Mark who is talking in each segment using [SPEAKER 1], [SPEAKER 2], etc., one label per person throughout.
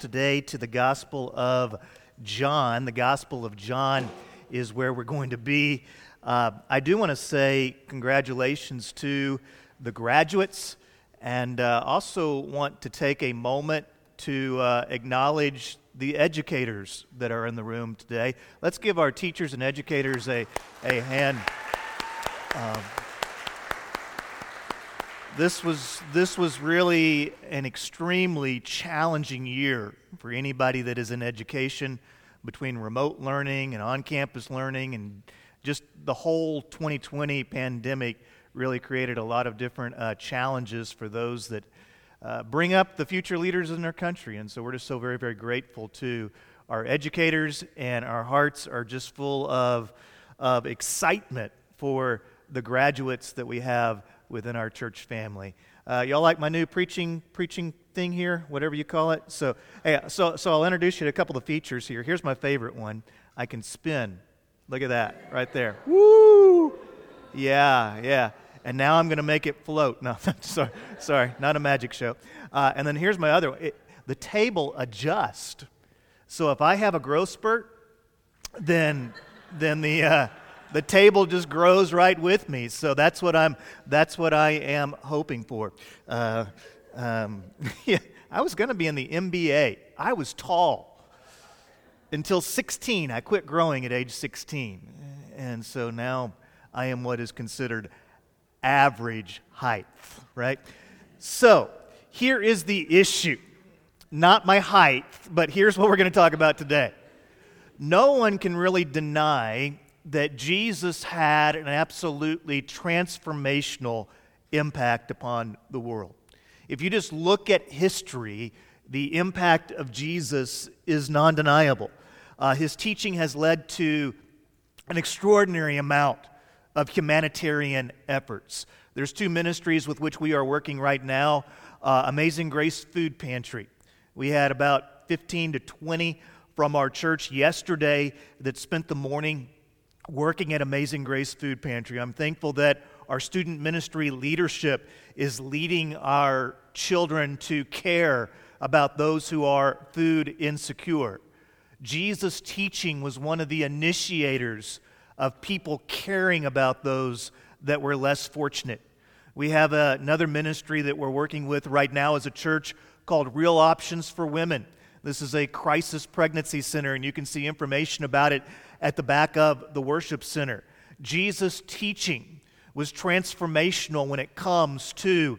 [SPEAKER 1] today to the Gospel of John. The Gospel of John is where we're going to be. Uh, I do want to say congratulations to the graduates and uh, also want to take a moment to uh, acknowledge the educators that are in the room today. Let's give our teachers and educators a, a hand. Um, this was, this was really an extremely challenging year for anybody that is in education between remote learning and on campus learning and just the whole 2020 pandemic really created a lot of different uh, challenges for those that uh, bring up the future leaders in our country. And so we're just so very, very grateful to our educators, and our hearts are just full of, of excitement for the graduates that we have within our church family. Uh, y'all like my new preaching preaching thing here, whatever you call it. So, hey, so so I'll introduce you to a couple of features here. Here's my favorite one. I can spin. Look at that right there. Woo! Yeah, yeah. And now I'm going to make it float. No, sorry, sorry, not a magic show. Uh, and then here's my other. It, the table adjusts. So if I have a growth spurt, then then the uh, the table just grows right with me. So that's what I'm. That's what I am hoping for. Uh, um, yeah, I was going to be in the NBA. I was tall until 16. I quit growing at age 16, and so now I am what is considered average height. Right. So here is the issue. Not my height, but here's what we're going to talk about today. No one can really deny that Jesus had an absolutely transformational impact upon the world. If you just look at history, the impact of Jesus is non deniable. Uh, his teaching has led to an extraordinary amount of humanitarian efforts. There's two ministries with which we are working right now uh, Amazing Grace Food Pantry. We had about 15 to 20 from our church yesterday that spent the morning working at Amazing Grace Food Pantry. I'm thankful that our student ministry leadership is leading our children to care about those who are food insecure. Jesus' teaching was one of the initiators of people caring about those that were less fortunate. We have another ministry that we're working with right now as a church called Real Options for Women. This is a crisis pregnancy center, and you can see information about it at the back of the worship center. Jesus' teaching was transformational when it comes to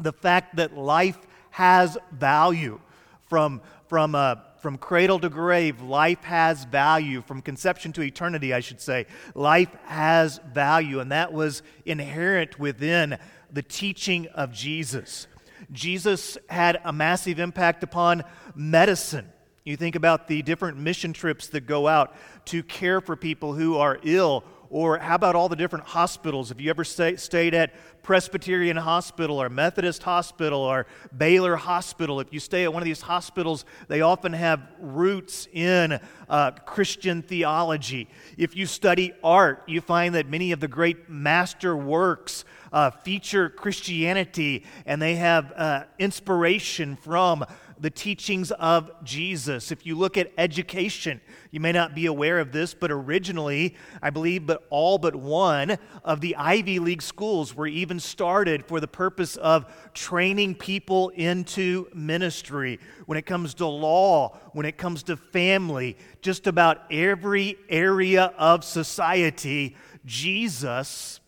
[SPEAKER 1] the fact that life has value. From, from, uh, from cradle to grave, life has value. From conception to eternity, I should say, life has value. And that was inherent within the teaching of Jesus. Jesus had a massive impact upon medicine. You think about the different mission trips that go out to care for people who are ill, or how about all the different hospitals? If you ever stay, stayed at Presbyterian Hospital or Methodist Hospital or Baylor Hospital, if you stay at one of these hospitals, they often have roots in uh, Christian theology. If you study art, you find that many of the great master works uh, feature Christianity and they have uh, inspiration from the teachings of Jesus. If you look at education, you may not be aware of this, but originally, I believe, but all but one of the Ivy League schools were even started for the purpose of training people into ministry. When it comes to law, when it comes to family, just about every area of society, Jesus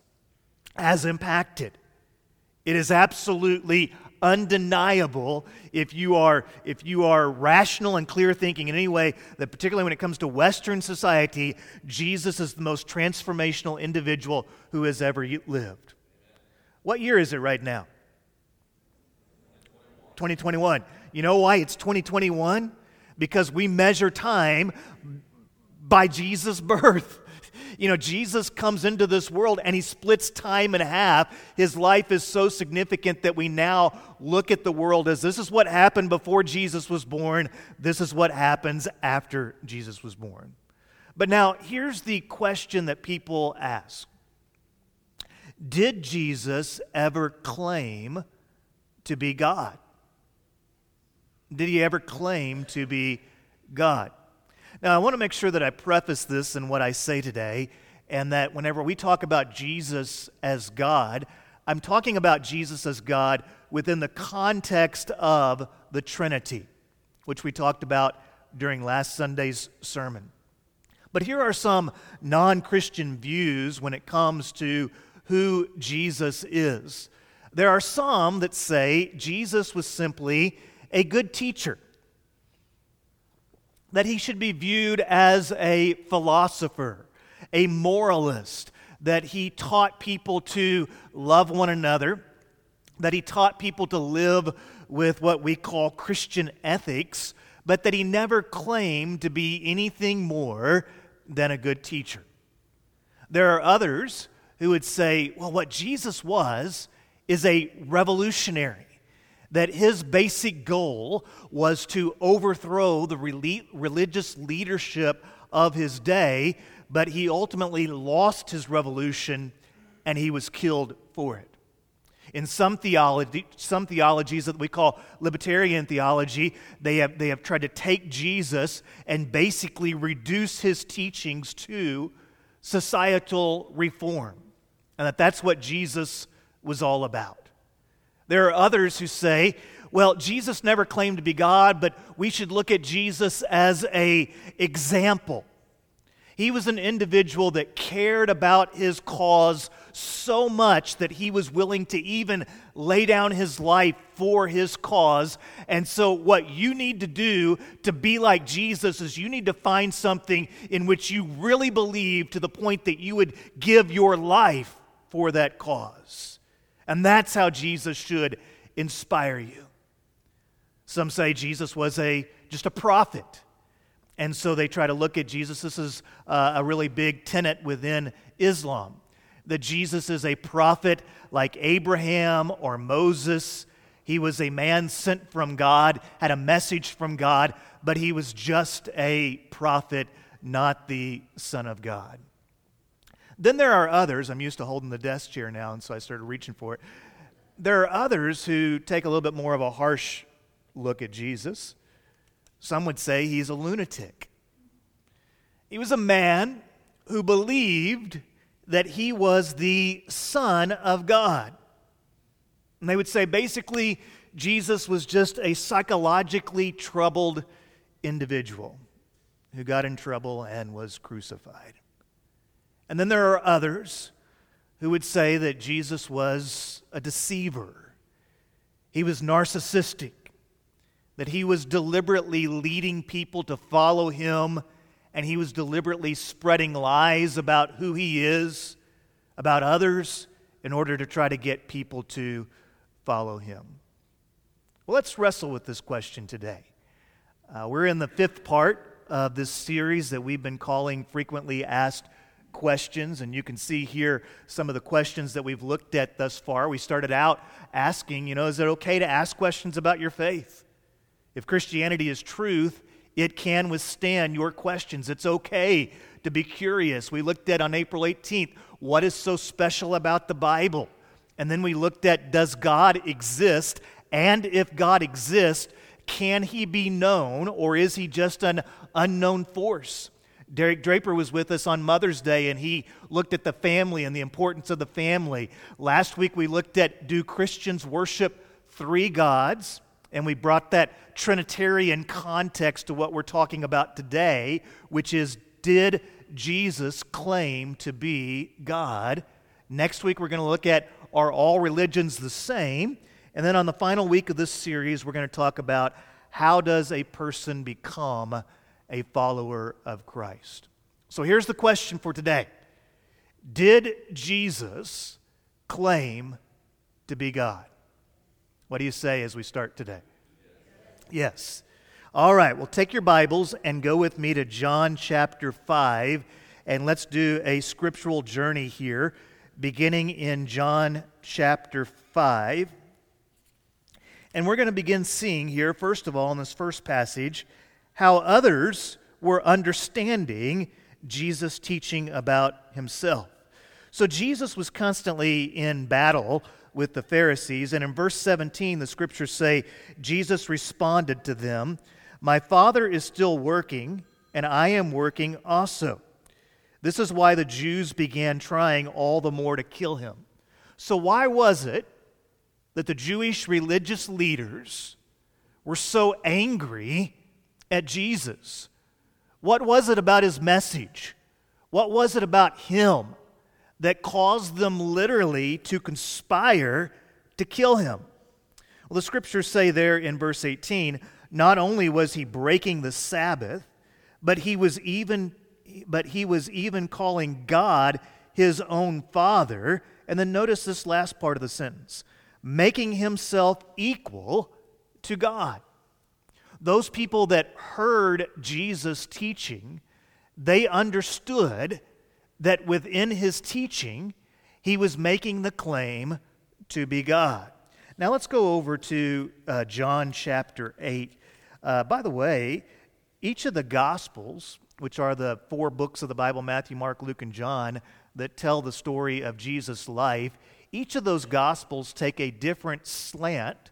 [SPEAKER 1] has impacted. It is absolutely undeniable if you are if you are rational and clear thinking in any way that particularly when it comes to western society jesus is the most transformational individual who has ever lived. What year is it right now? 2021 you know why it's 2021 because we measure time by jesus birth you know, Jesus comes into this world and he splits time in half. His life is so significant that we now look at the world as this is what happened before Jesus was born, this is what happens after Jesus was born. But now, here's the question that people ask Did Jesus ever claim to be God? Did he ever claim to be God? Now, I want to make sure that I preface this in what I say today, and that whenever we talk about Jesus as God, I'm talking about Jesus as God within the context of the Trinity, which we talked about during last Sunday's sermon. But here are some non Christian views when it comes to who Jesus is. There are some that say Jesus was simply a good teacher, that he should be viewed as a philosopher, a moralist, that he taught people to love one another, that he taught people to live with what we call Christian ethics, but that he never claimed to be anything more than a good teacher. There are others who would say, well, what Jesus was is a revolutionary, that his basic goal was to overthrow the religious leadership of his day, but he ultimately lost his revolution and he was killed for it. In some, theology, some theologies that we call liberation theology, they have, they have tried to take Jesus and basically reduce his teachings to societal reform, and that that's what Jesus was all about. There are others who say, well, Jesus never claimed to be God, but we should look at Jesus as a example he was an individual that cared about his cause so much that he was willing to even lay down his life for his cause. And so, what you need to do to be like Jesus is you need to find something in which you really believe to the point that you would give your life for that cause. And that's how Jesus should inspire you. Some say Jesus was a just a prophet. And so they try to look at Jesus. This is uh, a really big tenet within Islam that Jesus is a prophet like Abraham or Moses. He was a man sent from God, had a message from God, but he was just a prophet, not the Son of God. Then there are others. I'm used to holding the desk chair now, and so I started reaching for it. There are others who take a little bit more of a harsh look at Jesus. Some would say he's a lunatic. He was a man who believed that he was the Son of God. And they would say basically, Jesus was just a psychologically troubled individual who got in trouble and was crucified. And then there are others who would say that Jesus was a deceiver, he was narcissistic that he was deliberately leading people to follow him and he was deliberately spreading lies about who he is, about others, in order to try to get people to follow him. Well, let's wrestle with this question today. Uh, we're in the fifth part of this series that we've been calling Frequently Asked Questions, and you can see here some of the questions that we've looked at thus far. We started out asking, you know, is it okay to ask questions about your faith? If Christianity is truth, it can withstand your questions. It's okay to be curious. We looked at on April 18th what is so special about the Bible? And then we looked at does God exist? And if God exists, can he be known or is he just an unknown force? Derek Draper was with us on Mother's Day and he looked at the family and the importance of the family. Last week we looked at do Christians worship three gods? And we brought that Trinitarian context to what we're talking about today, which is did Jesus claim to be God? Next week, we're going to look at are all religions the same? And then on the final week of this series, we're going to talk about how does a person become a follower of Christ? So here's the question for today Did Jesus claim to be God? What do you say as we start today? Yes. All right, well, take your Bibles and go with me to John chapter 5, and let's do a scriptural journey here, beginning in John chapter 5. And we're going to begin seeing here, first of all, in this first passage, how others were understanding Jesus' teaching about himself. So Jesus was constantly in battle with the Pharisees. And in verse 17, the scriptures say, Jesus responded to them, My Father is still working, and I am working also. This is why the Jews began trying all the more to kill him. So, why was it that the Jewish religious leaders were so angry at Jesus? What was it about his message? What was it about him that caused them literally to conspire to kill him? Well, the scriptures say there in verse 18 not only was he breaking the Sabbath, but he was even but he was even calling God his own father. And then notice this last part of the sentence making himself equal to God. Those people that heard Jesus teaching, they understood that within his teaching, he was making the claim to be God. Now let's go over to uh, John chapter 8. Uh, by the way, each of the Gospels, which are the four books of the Bible Matthew, Mark, Luke, and John that tell the story of Jesus' life, each of those Gospels take a different slant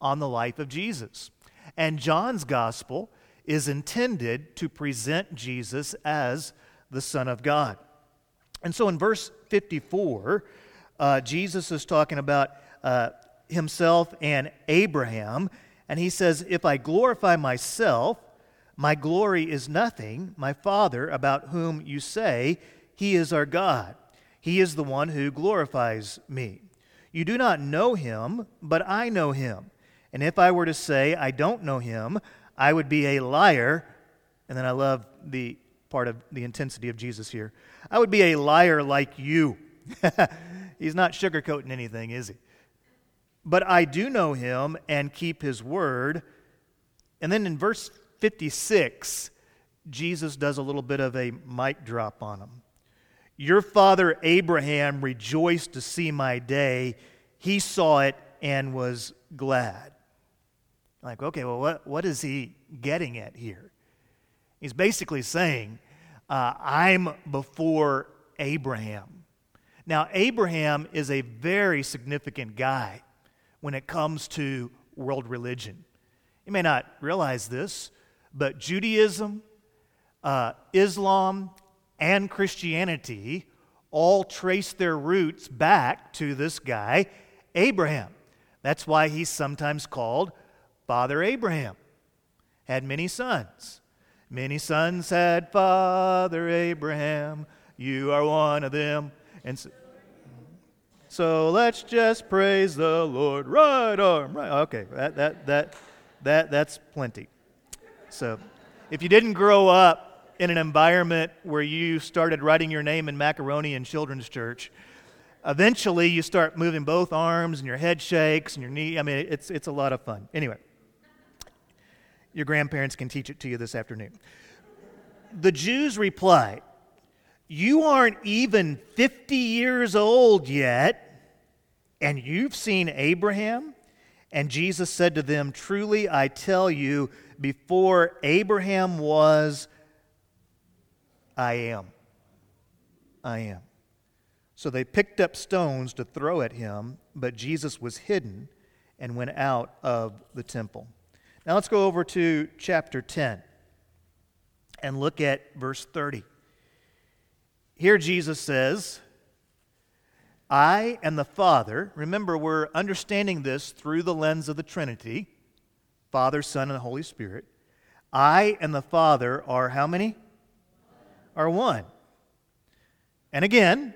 [SPEAKER 1] on the life of Jesus. And John's Gospel is intended to present Jesus as the Son of God. And so in verse 54, uh, Jesus is talking about uh, himself and Abraham, and he says, If I glorify myself, my glory is nothing. My Father, about whom you say, He is our God. He is the one who glorifies me. You do not know him, but I know him. And if I were to say, I don't know him, I would be a liar. And then I love the part of the intensity of Jesus here. I would be a liar like you. He's not sugarcoating anything, is he? But I do know him and keep his word. And then in verse 56, Jesus does a little bit of a mic drop on him. Your father Abraham rejoiced to see my day. He saw it and was glad. Like, okay, well, what, what is he getting at here? He's basically saying, uh, I'm before Abraham. Now, Abraham is a very significant guy when it comes to world religion. You may not realize this, but Judaism, uh, Islam, and Christianity all trace their roots back to this guy, Abraham. That's why he's sometimes called Father Abraham. Had many sons. Many sons had Father Abraham. You are one of them. And so, so let's just praise the Lord. Right arm, right. Okay, that, that, that, that, that's plenty. So, if you didn't grow up in an environment where you started writing your name in macaroni in children's church, eventually you start moving both arms and your head shakes and your knee. I mean, it's, it's a lot of fun. Anyway, your grandparents can teach it to you this afternoon. The Jews replied, You aren't even 50 years old yet, and you've seen Abraham? And Jesus said to them, Truly I tell you, before Abraham was, I am. I am. So they picked up stones to throw at him, but Jesus was hidden and went out of the temple. Now let's go over to chapter 10 and look at verse 30. Here Jesus says, I and the Father, remember, we're understanding this through the lens of the Trinity Father, Son, and the Holy Spirit. I and the Father are how many? Are one. And again,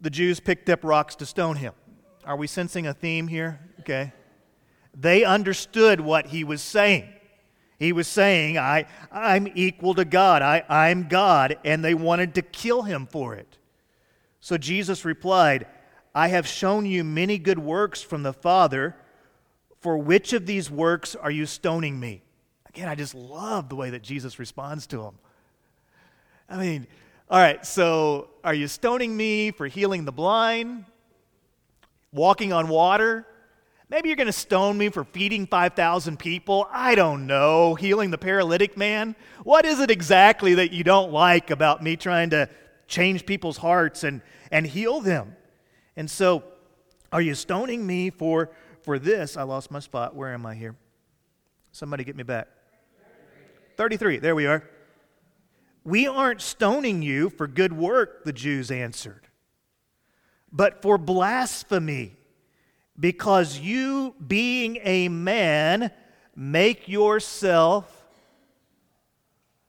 [SPEAKER 1] the Jews picked up rocks to stone him. Are we sensing a theme here? Okay. They understood what he was saying. He was saying, I, I'm equal to God. I, I'm God. And they wanted to kill him for it. So Jesus replied, I have shown you many good works from the Father. For which of these works are you stoning me? Again, I just love the way that Jesus responds to him. I mean, all right, so are you stoning me for healing the blind? Walking on water? Maybe you're going to stone me for feeding 5,000 people. I don't know. Healing the paralytic man. What is it exactly that you don't like about me trying to change people's hearts and, and heal them? And so Are you stoning me for, for this? I lost my spot. Where am I here? Somebody get me back. 33. There we are. We aren't stoning you for good work, the Jews answered, but for blasphemy, because you, being a man, make yourself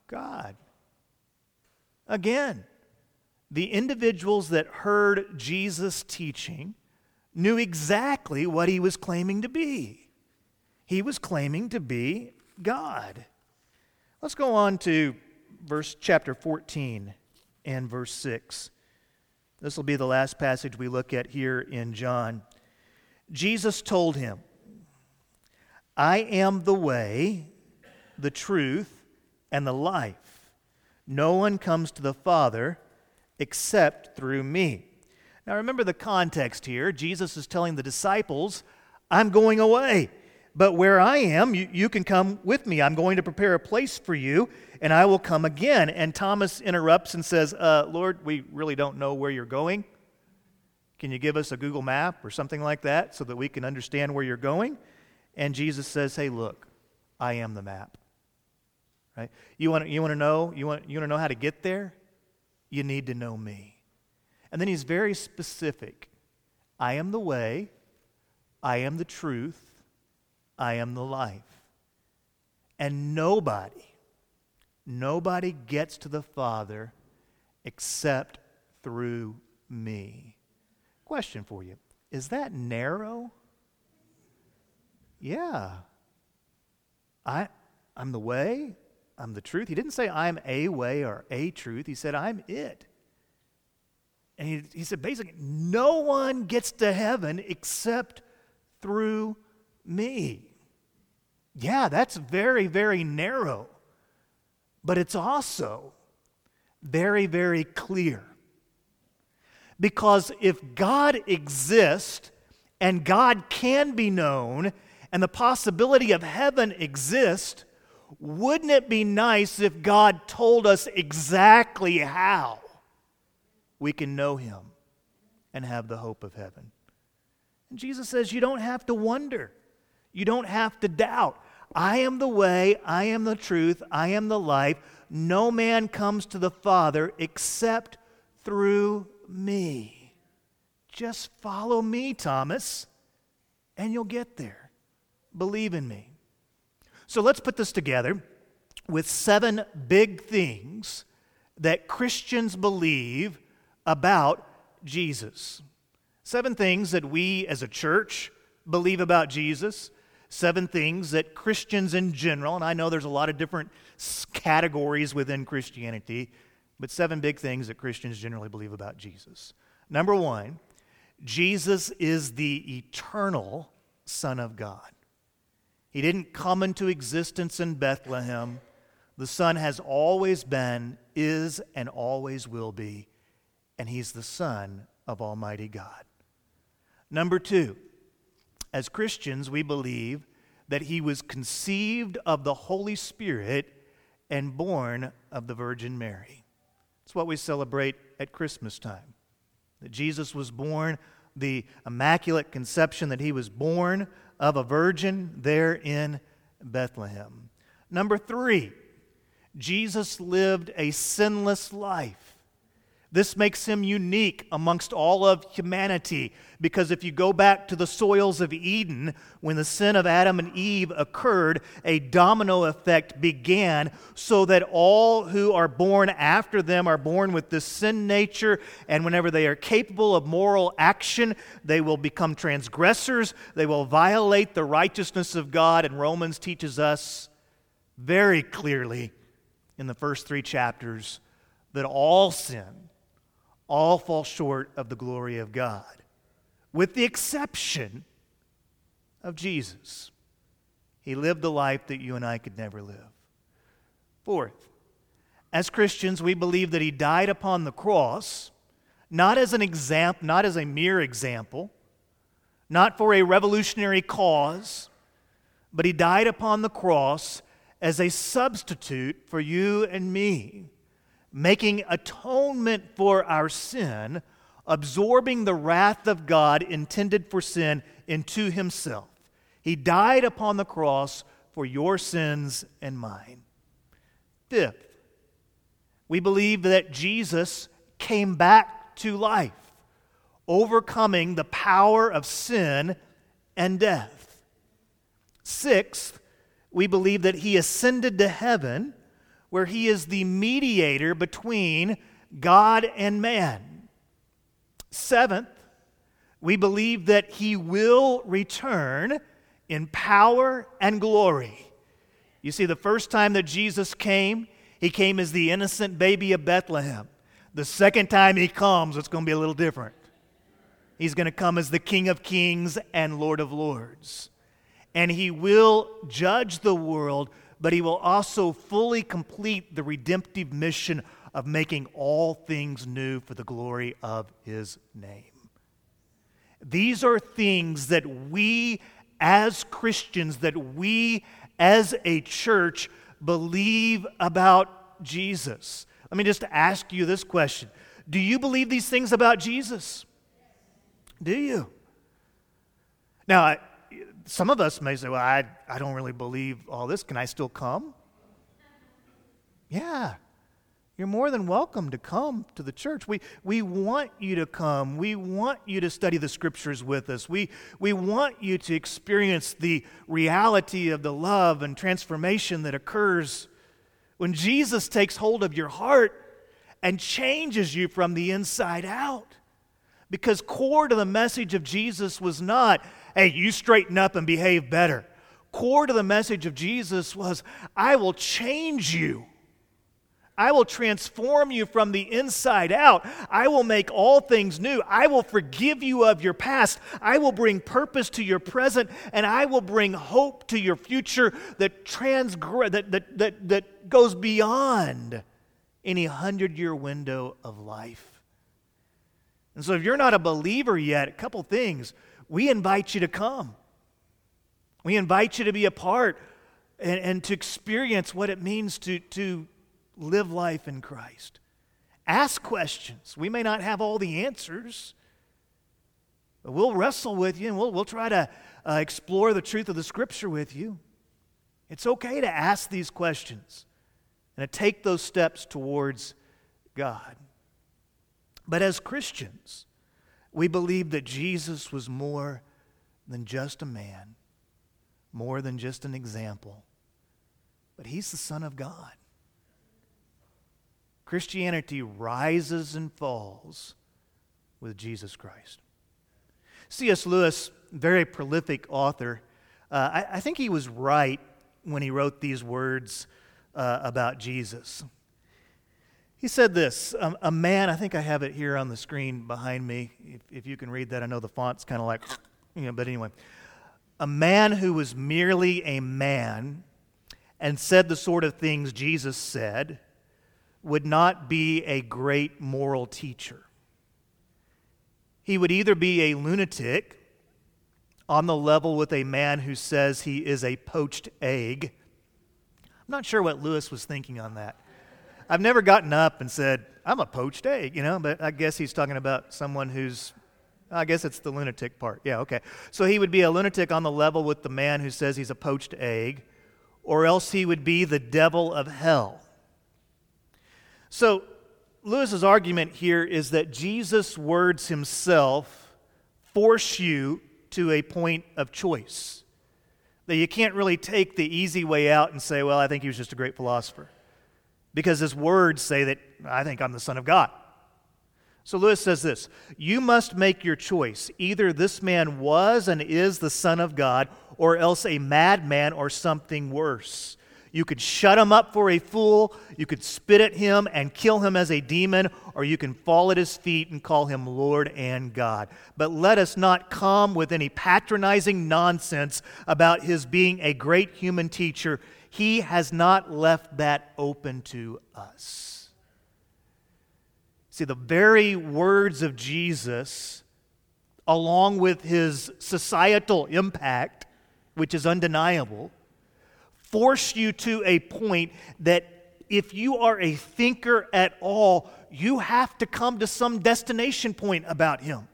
[SPEAKER 1] God. Again, the individuals that heard Jesus teaching knew exactly what he was claiming to be. He was claiming to be God. Let's go on to verse chapter 14 and verse 6. This will be the last passage we look at here in John. Jesus told him, I am the way, the truth, and the life. No one comes to the Father except through me. Now remember the context here. Jesus is telling the disciples, I'm going away. But where I am, you, you can come with me. I'm going to prepare a place for you, and I will come again. And Thomas interrupts and says, uh, Lord, we really don't know where you're going. Can you give us a Google map or something like that so that we can understand where you're going? And Jesus says, Hey, look, I am the map. Right? You want, you want to know? You want, you want to know how to get there? You need to know me. And then he's very specific. I am the way, I am the truth, I am the life. And nobody, nobody gets to the Father except through me. Question for you Is that narrow? Yeah. I, I'm the way, I'm the truth. He didn't say I'm a way or a truth, he said I'm it. And he, he said basically, no one gets to heaven except through me. Yeah, that's very, very narrow, but it's also very, very clear. Because if God exists and God can be known and the possibility of heaven exists, wouldn't it be nice if God told us exactly how we can know Him and have the hope of heaven? And Jesus says, You don't have to wonder. You don't have to doubt. I am the way, I am the truth, I am the life. No man comes to the Father except through me. Just follow me, Thomas, and you'll get there. Believe in me. So let's put this together with seven big things that Christians believe about Jesus. Seven things that we as a church believe about Jesus seven things that Christians in general, and I know there's a lot of different categories within Christianity, but seven big things that Christians generally believe about Jesus. Number one, Jesus is the eternal Son of God. He didn't come into existence in Bethlehem. The Son has always been, is, and always will be, and He's the Son of Almighty God. Number two, as Christians, we believe that he was conceived of the Holy Spirit and born of the Virgin Mary. It's what we celebrate at Christmas time. That Jesus was born, the immaculate conception that he was born of a virgin there in Bethlehem. Number three, Jesus lived a sinless life. This makes him unique amongst all of humanity because if you go back to the soils of Eden, when the sin of Adam and Eve occurred, a domino effect began so that all who are born after them are born with this sin nature, and whenever they are capable of moral action, they will become transgressors, they will violate the righteousness of God, and Romans teaches us very clearly in the first three chapters that all sin all fall short of the glory of God, with the exception of Jesus. He lived a life that you and I could never live. Fourth, as Christians, we believe that He died upon the cross, not as an example, not as a mere example, not for a revolutionary cause, but He died upon the cross as a substitute for you and me making atonement for our sin absorbing the wrath of God intended for sin into himself. He died upon the cross for your sins and mine. Fifth, we believe that Jesus came back to life, overcoming the power of sin and death. Sixth, we believe that he ascended to heaven, where he is the mediator between God and man. Seventh, we believe that he will return in power and glory. You see, the first time that Jesus came, he came as the innocent baby of Bethlehem. The second time he comes, it's going to be a little different. He's going to come as the King of Kings and Lord of Lords. And he will judge the world, but he will also fully complete the redemptive mission of making all things new for the glory of his name. These are things that we as Christians, that we as a church believe about Jesus. Let me just ask you this question Do you believe these things about Jesus? Do you? Now, some of us may say, Well, I, I don't really believe all this. Can I still come? Yeah. You're more than welcome to come to the church. We, we want you to come. We want you to study the scriptures with us. We, we want you to experience the reality of the love and transformation that occurs when Jesus takes hold of your heart and changes you from the inside out. Because core to the message of Jesus was not, hey, you straighten up and behave better. Core to the message of Jesus was, I will change you. I will transform you from the inside out. I will make all things new. I will forgive you of your past. I will bring purpose to your present, and I will bring hope to your future that, transgr- that, that, that, that goes beyond any hundred year window of life. And so, if you're not a believer yet, a couple things. We invite you to come. We invite you to be a part and, and to experience what it means to, to live life in Christ. Ask questions. We may not have all the answers, but we'll wrestle with you and we'll, we'll try to uh, explore the truth of the Scripture with you. It's okay to ask these questions and to take those steps towards God. But as Christians, we believe that Jesus was more than just a man, more than just an example, but he's the Son of God. Christianity rises and falls with Jesus Christ. C.S. Lewis, very prolific author, uh, I, I, think he was right when he wrote these words uh, about Jesus. He said this um, A man, I think I have it here on the screen behind me. If, if you can read that, I know the font's kind of like, you know, but anyway. A man who was merely a man and said the sort of things Jesus said would not be a great moral teacher. He would either be a lunatic on the level with a man who says he is a poached egg. I'm not sure what Lewis was thinking on that. I've never gotten up and said, I'm a poached egg, you know, but I guess he's talking about someone who's, I guess it's the lunatic part. Yeah, okay. So he would be a lunatic on the level with the man who says he's a poached egg, or else he would be the devil of hell. So, Lewis's argument here is that Jesus' words himself force you to a point of choice. That you can't really take the easy way out and say, well, I think he was just a great philosopher. Because his words say that I think I'm the Son of God. So Lewis says this You must make your choice. Either this man was and is the Son of God, or else a madman or something worse. You could shut him up for a fool, you could spit at him and kill him as a demon, or you can fall at his feet and call him Lord and God. But let us not come with any patronizing nonsense about his being a great human teacher. He has not left that open to us. See, the very words of Jesus, along with his societal impact, which is undeniable, force you to a point that if you are a thinker at all, you have to come to some destination point about him.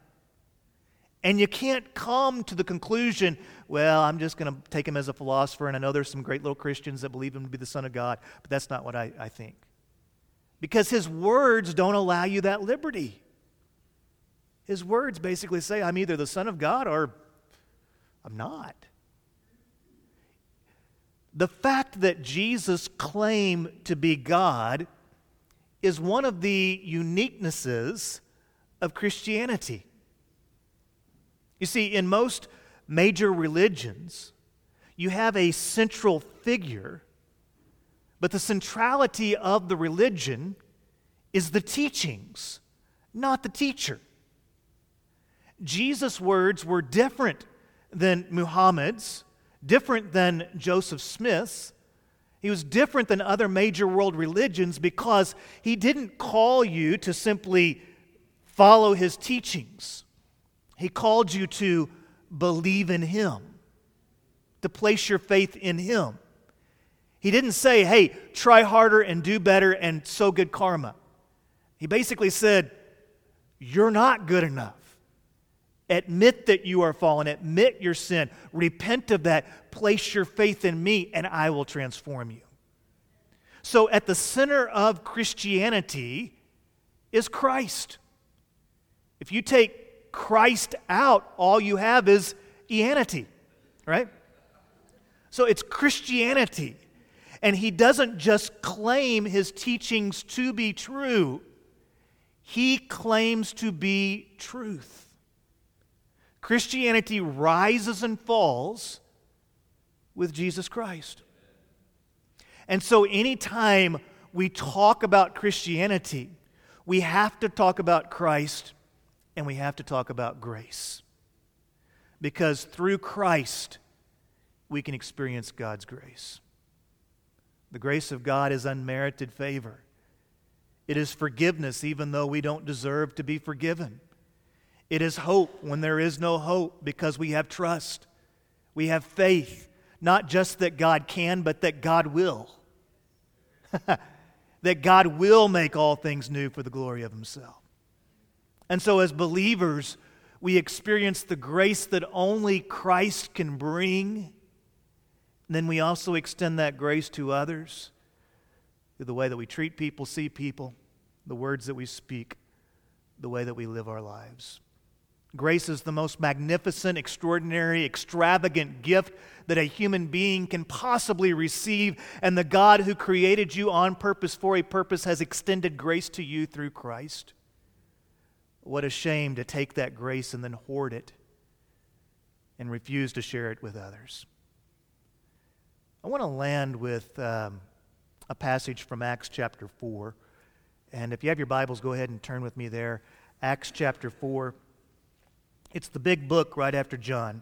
[SPEAKER 1] And you can't come to the conclusion, well, I'm just going to take him as a philosopher, and I know there's some great little Christians that believe him to be the Son of God, but that's not what I, I think. Because his words don't allow you that liberty. His words basically say, I'm either the Son of God or I'm not. The fact that Jesus claimed to be God is one of the uniquenesses of Christianity. You see, in most major religions, you have a central figure, but the centrality of the religion is the teachings, not the teacher. Jesus' words were different than Muhammad's, different than Joseph Smith's. He was different than other major world religions because he didn't call you to simply follow his teachings. He called you to believe in Him, to place your faith in Him. He didn't say, hey, try harder and do better and so good karma. He basically said, you're not good enough. Admit that you are fallen, admit your sin, repent of that, place your faith in me, and I will transform you. So, at the center of Christianity is Christ. If you take Christ out, all you have is Eanity, right? So it's Christianity. And he doesn't just claim his teachings to be true, he claims to be truth. Christianity rises and falls with Jesus Christ. And so, anytime we talk about Christianity, we have to talk about Christ and we have to talk about grace. Because through Christ, we can experience God's grace. The grace of God is unmerited favor. It is forgiveness, even though we don't deserve to be forgiven. It is hope when there is no hope because we have trust. We have faith, not just that God can, but that God will. that God will make all things new for the glory of Himself. And so, as believers, we experience the grace that only Christ can bring. And then we also extend that grace to others through the way that we treat people, see people, the words that we speak, the way that we live our lives. Grace is the most magnificent, extraordinary, extravagant gift that a human being can possibly receive. And the God who created you on purpose for a purpose has extended grace to you through Christ. What a shame to take that grace and then hoard it and refuse to share it with others. I want to land with um, a passage from Acts chapter 4. And if you have your Bibles, go ahead and turn with me there. Acts chapter 4. It's the big book right after John.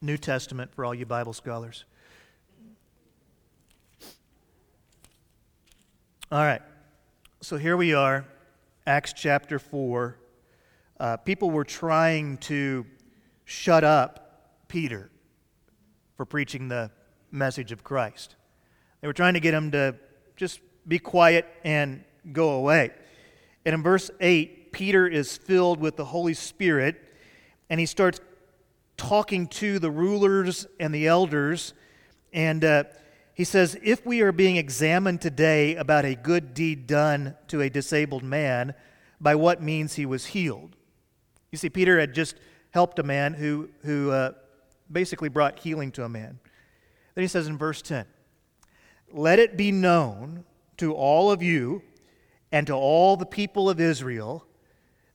[SPEAKER 1] New Testament for all you Bible scholars. All right. So here we are, Acts chapter 4. Uh, people were trying to shut up Peter for preaching the message of Christ. They were trying to get him to just be quiet and go away. And in verse 8, Peter is filled with the Holy Spirit and he starts talking to the rulers and the elders. And uh, he says, If we are being examined today about a good deed done to a disabled man, by what means he was healed. You see, Peter had just helped a man who, who uh, basically brought healing to a man. Then he says in verse 10 Let it be known to all of you and to all the people of Israel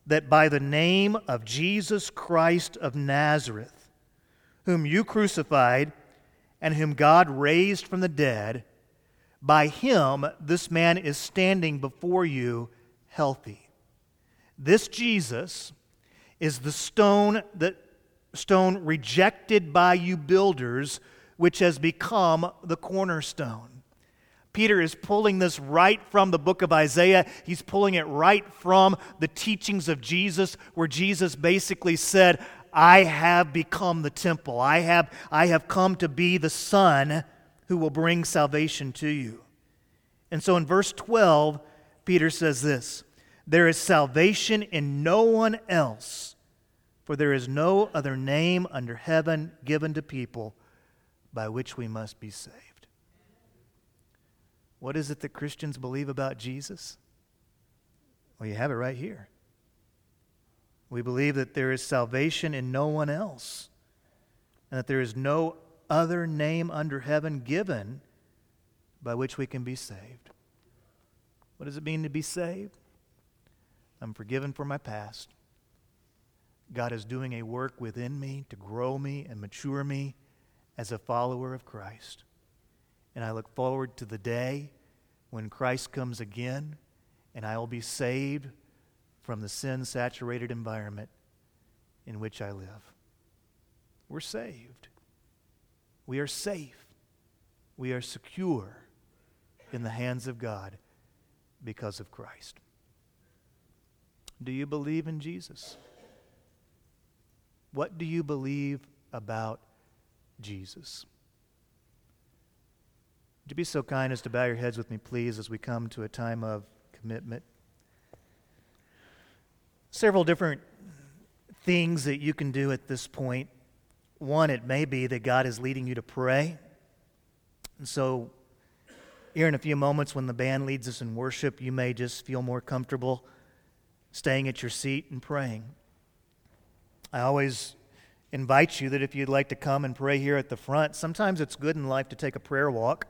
[SPEAKER 1] that by the name of Jesus Christ of Nazareth, whom you crucified, and whom God raised from the dead, by him this man is standing before you healthy. This Jesus is the stone that stone rejected by you builders, which has become the cornerstone. Peter is pulling this right from the book of Isaiah. He's pulling it right from the teachings of Jesus, where Jesus basically said, I have become the temple. I have, I have come to be the Son who will bring salvation to you. And so in verse 12, Peter says this There is salvation in no one else, for there is no other name under heaven given to people by which we must be saved. What is it that Christians believe about Jesus? Well, you have it right here. We believe that there is salvation in no one else, and that there is no other name under heaven given by which we can be saved. What does it mean to be saved? I'm forgiven for my past. God is doing a work within me to grow me and mature me as a follower of Christ. And I look forward to the day when Christ comes again and I will be saved from the sin saturated environment in which I live. We're saved. We are safe. We are secure in the hands of God because of Christ. Do you believe in Jesus? What do you believe about Jesus? Would you be so kind as to bow your heads with me, please, as we come to a time of commitment? Several different things that you can do at this point. One, it may be that God is leading you to pray. And so, here in a few moments, when the band leads us in worship, you may just feel more comfortable staying at your seat and praying. I always invite you that if you'd like to come and pray here at the front, sometimes it's good in life to take a prayer walk,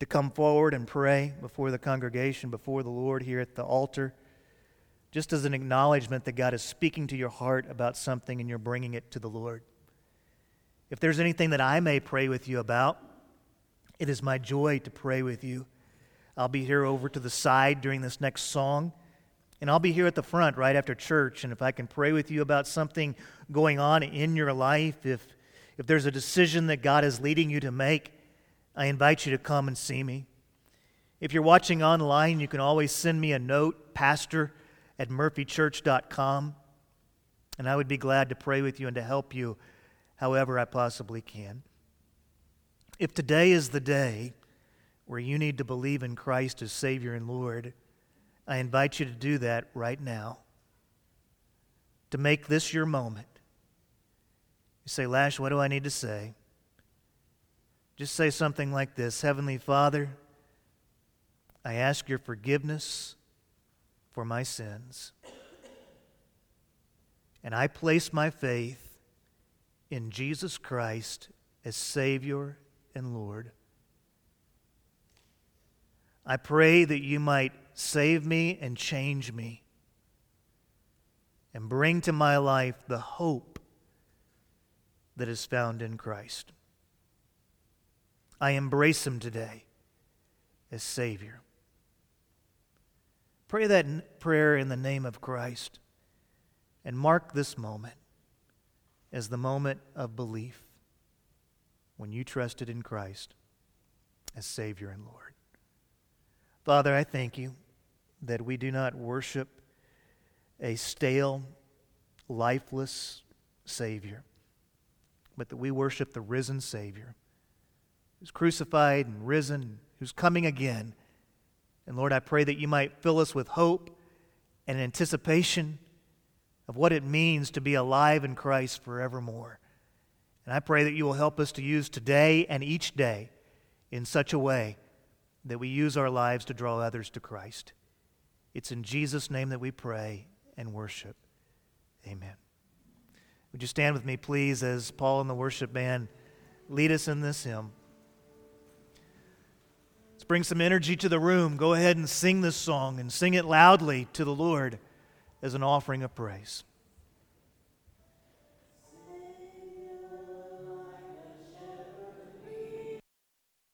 [SPEAKER 1] to come forward and pray before the congregation, before the Lord here at the altar, just as an acknowledgement that God is speaking to your heart about something and you're bringing it to the Lord. If there's anything that I may pray with you about, it is my joy to pray with you. I'll be here over to the side during this next song, and I'll be here at the front right after church. And if I can pray with you about something going on in your life, if, if there's a decision that God is leading you to make, I invite you to come and see me. If you're watching online, you can always send me a note, pastor at murphychurch.com, and I would be glad to pray with you and to help you however I possibly can. If today is the day where you need to believe in Christ as Savior and Lord, I invite you to do that right now. To make this your moment. You say, Lash, what do I need to say? Just say something like this Heavenly Father, I ask your forgiveness for my sins. And I place my faith in Jesus Christ as Savior and Lord. I pray that you might save me and change me and bring to my life the hope that is found in Christ. I embrace him today as Savior. Pray that prayer in the name of Christ and mark this moment as the moment of belief when you trusted in Christ as Savior and Lord. Father, I thank you that we do not worship a stale, lifeless Savior, but that we worship the risen Savior who's crucified and risen, who's coming again. And Lord, I pray that you might fill us with hope and anticipation of what it means to be alive in Christ forevermore. And I pray that you will help us to use today and each day in such a way that we use our lives to draw others to Christ. It's in Jesus' name that we pray and worship. Amen. Would you stand with me, please, as Paul and the worship band lead us in this hymn? Let's bring some energy to the room. Go ahead and sing this song and sing it loudly to the Lord as an offering of praise.